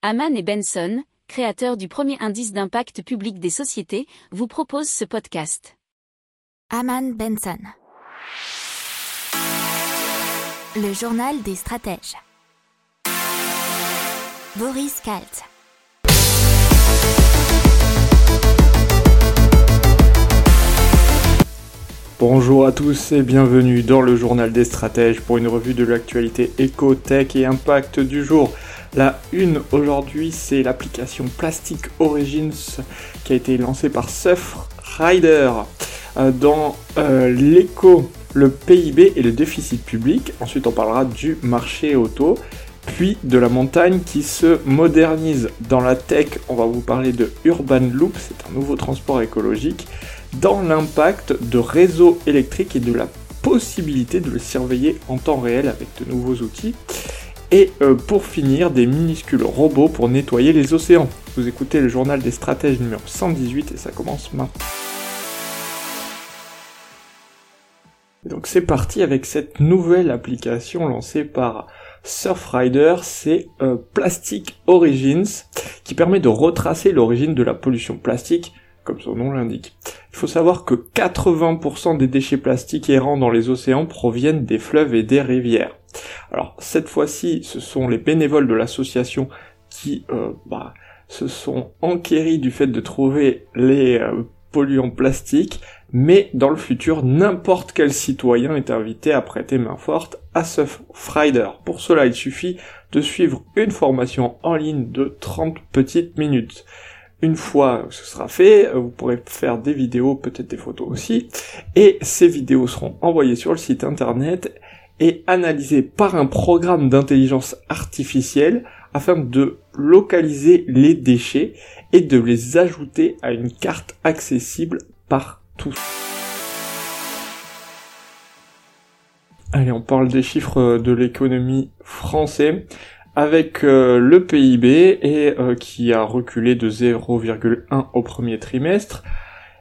Haman et Benson, créateurs du premier indice d'impact public des sociétés, vous proposent ce podcast. Haman Benson. Le journal des stratèges. Boris Kalt. Bonjour à tous et bienvenue dans le journal des stratèges pour une revue de l'actualité éco, tech et impact du jour. La une aujourd'hui, c'est l'application Plastic Origins qui a été lancée par Surfrider euh, dans euh, l'éco, le PIB et le déficit public. Ensuite, on parlera du marché auto puis de la montagne qui se modernise. Dans la tech, on va vous parler de Urban Loop, c'est un nouveau transport écologique dans l'impact de réseaux électriques et de la possibilité de le surveiller en temps réel avec de nouveaux outils. Et euh, pour finir, des minuscules robots pour nettoyer les océans. Vous écoutez le journal des stratèges numéro 118 et ça commence maintenant. donc c'est parti avec cette nouvelle application lancée par Surfrider, c'est euh, Plastic Origins, qui permet de retracer l'origine de la pollution plastique comme son nom l'indique. Il faut savoir que 80% des déchets plastiques errants dans les océans proviennent des fleuves et des rivières. Alors cette fois-ci, ce sont les bénévoles de l'association qui euh, bah, se sont enquéris du fait de trouver les euh, polluants plastiques, mais dans le futur, n'importe quel citoyen est invité à prêter main forte à ce Frider. Pour cela, il suffit de suivre une formation en ligne de 30 petites minutes. Une fois ce sera fait, euh, vous pourrez faire des vidéos, peut-être des photos aussi, et ces vidéos seront envoyées sur le site internet et analysées par un programme d'intelligence artificielle afin de localiser les déchets et de les ajouter à une carte accessible par tous. Allez, on parle des chiffres de l'économie française avec euh, le PIB et euh, qui a reculé de 0,1 au premier trimestre.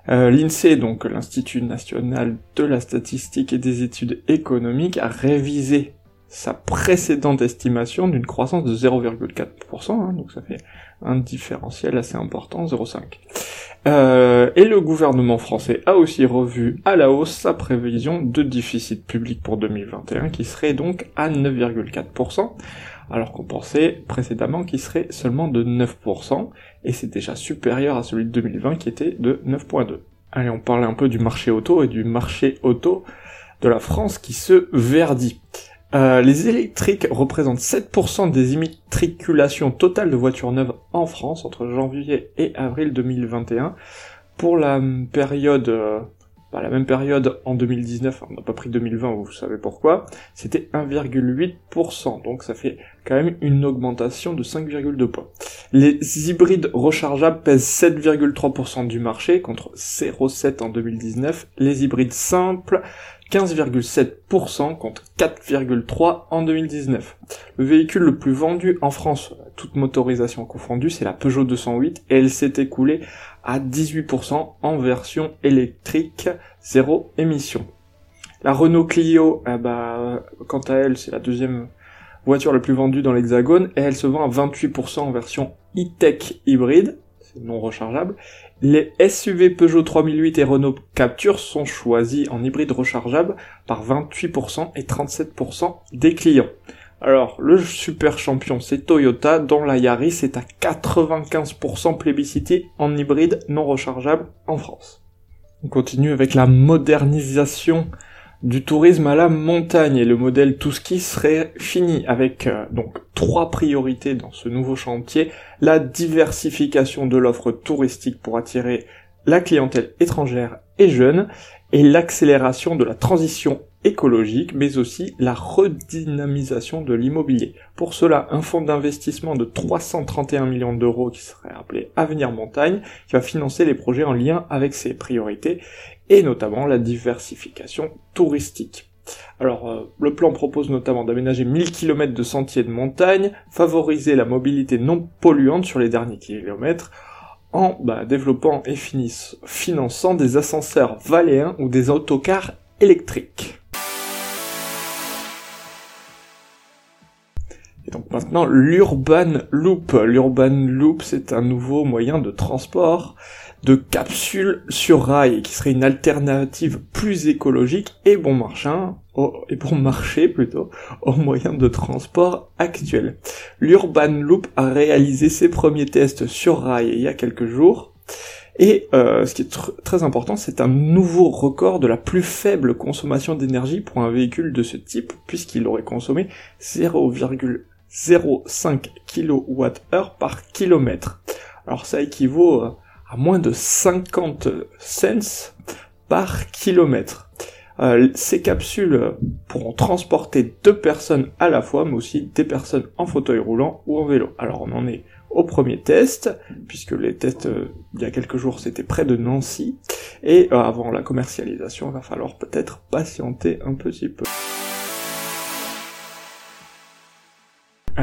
Euh, L'INSEE, donc l'Institut national de la statistique et des études économiques, a révisé sa précédente estimation d'une croissance de 0,4%, hein, donc ça fait un différentiel assez important, 0,5. Euh, et le gouvernement français a aussi revu à la hausse sa prévision de déficit public pour 2021, qui serait donc à 9,4%, alors qu'on pensait précédemment qu'il serait seulement de 9%, et c'est déjà supérieur à celui de 2020 qui était de 9,2%. Allez, on parle un peu du marché auto et du marché auto de la France qui se verdit. Euh, les électriques représentent 7% des immatriculations totales de voitures neuves en France entre janvier et avril 2021. Pour la période, euh, bah, la même période en 2019, on n'a pas pris 2020, vous savez pourquoi, c'était 1,8%, donc ça fait quand même une augmentation de 5,2 points. Les hybrides rechargeables pèsent 7,3% du marché contre 0,7 en 2019. Les hybrides simples 15,7% contre 4,3% en 2019. Le véhicule le plus vendu en France, toute motorisation confondue, c'est la Peugeot 208 et elle s'est écoulée à 18% en version électrique zéro émission. La Renault Clio, eh bah, quant à elle, c'est la deuxième voiture la plus vendue dans l'Hexagone et elle se vend à 28% en version e-tech hybride, c'est non rechargeable, les SUV Peugeot 3008 et Renault Capture sont choisis en hybride rechargeable par 28% et 37% des clients. Alors, le super champion, c'est Toyota, dont la Yaris est à 95% plébiscité en hybride non rechargeable en France. On continue avec la modernisation du tourisme à la montagne. Et le modèle tout serait fini avec euh, donc trois priorités dans ce nouveau chantier. La diversification de l'offre touristique pour attirer la clientèle étrangère et jeune et l'accélération de la transition écologique mais aussi la redynamisation de l'immobilier. Pour cela, un fonds d'investissement de 331 millions d'euros qui serait appelé Avenir Montagne qui va financer les projets en lien avec ces priorités et notamment la diversification touristique. Alors, euh, le plan propose notamment d'aménager 1000 km de sentiers de montagne, favoriser la mobilité non polluante sur les derniers kilomètres, en bah, développant et finançant des ascenseurs valéens ou des autocars électriques. Et donc maintenant, l'Urban Loop. L'Urban Loop, c'est un nouveau moyen de transport de capsules sur rail, qui serait une alternative plus écologique et bon marchand, et bon marché plutôt, aux moyens de transport actuels. L'Urban Loop a réalisé ses premiers tests sur rail il y a quelques jours, et euh, ce qui est très important, c'est un nouveau record de la plus faible consommation d'énergie pour un véhicule de ce type, puisqu'il aurait consommé 0,05 kWh par kilomètre. Alors ça équivaut euh, à moins de 50 cents par kilomètre. Euh, ces capsules pourront transporter deux personnes à la fois, mais aussi des personnes en fauteuil roulant ou en vélo. Alors on en est au premier test, puisque les tests euh, il y a quelques jours c'était près de Nancy, et euh, avant la commercialisation il va falloir peut-être patienter un petit peu.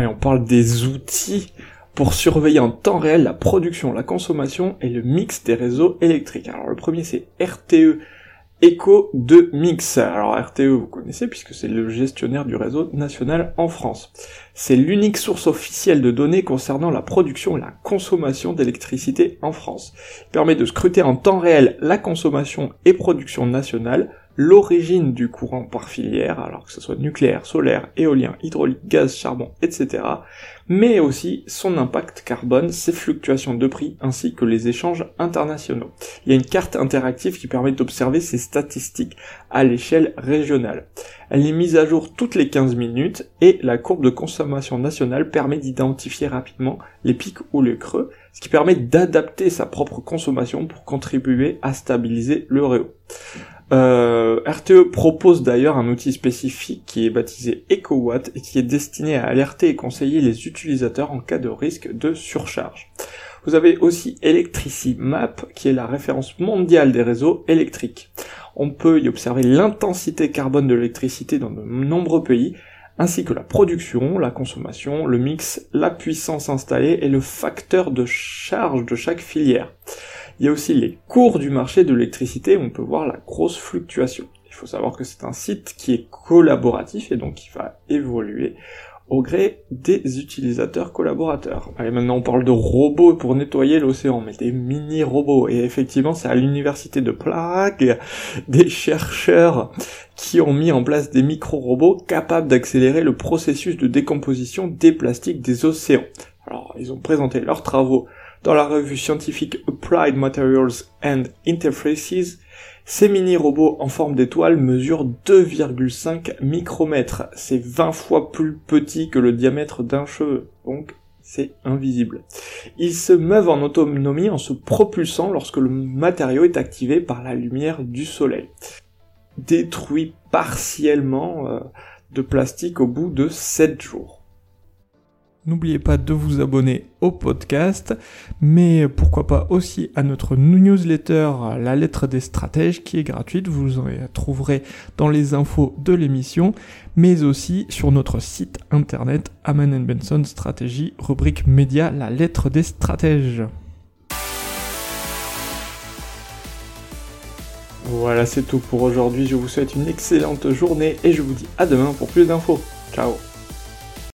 On parle des outils pour surveiller en temps réel la production, la consommation et le mix des réseaux électriques. Alors le premier c'est RTE Eco de Mix. Alors RTE, vous connaissez puisque c'est le gestionnaire du réseau national en France. C'est l'unique source officielle de données concernant la production et la consommation d'électricité en France. Il permet de scruter en temps réel la consommation et production nationale, l'origine du courant par filière, alors que ce soit nucléaire, solaire, éolien, hydraulique, gaz, charbon, etc., mais aussi son impact carbone, ses fluctuations de prix, ainsi que les échanges internationaux. Il y a une carte interactive qui permet d'observer ces statistiques à l'échelle régionale. Elle est mise à jour toutes les 15 minutes et la courbe de consommation nationale permet d'identifier rapidement les pics ou les creux, ce qui permet d'adapter sa propre consommation pour contribuer à stabiliser le réseau. Euh, RTE propose d'ailleurs un outil spécifique qui est baptisé EcoWatt et qui est destiné à alerter et conseiller les utilisateurs en cas de risque de surcharge. Vous avez aussi Electricity Map qui est la référence mondiale des réseaux électriques. On peut y observer l'intensité carbone de l'électricité dans de nombreux pays, ainsi que la production, la consommation, le mix, la puissance installée et le facteur de charge de chaque filière. Il y a aussi les cours du marché de l'électricité, on peut voir la grosse fluctuation. Il faut savoir que c'est un site qui est collaboratif et donc qui va évoluer au gré des utilisateurs collaborateurs. Allez, maintenant on parle de robots pour nettoyer l'océan, mais des mini-robots. Et effectivement, c'est à l'université de Prague des chercheurs qui ont mis en place des micro-robots capables d'accélérer le processus de décomposition des plastiques des océans. Alors, ils ont présenté leurs travaux dans la revue scientifique Applied Materials and Interfaces, ces mini-robots en forme d'étoile mesurent 2,5 micromètres. C'est 20 fois plus petit que le diamètre d'un cheveu. Donc, c'est invisible. Ils se meuvent en autonomie en se propulsant lorsque le matériau est activé par la lumière du soleil. Détruit partiellement euh, de plastique au bout de 7 jours. N'oubliez pas de vous abonner au podcast, mais pourquoi pas aussi à notre newsletter La lettre des stratèges qui est gratuite, vous en trouverez dans les infos de l'émission, mais aussi sur notre site internet Aman Benson Stratégie, rubrique média La lettre des stratèges. Voilà, c'est tout pour aujourd'hui. Je vous souhaite une excellente journée et je vous dis à demain pour plus d'infos. Ciao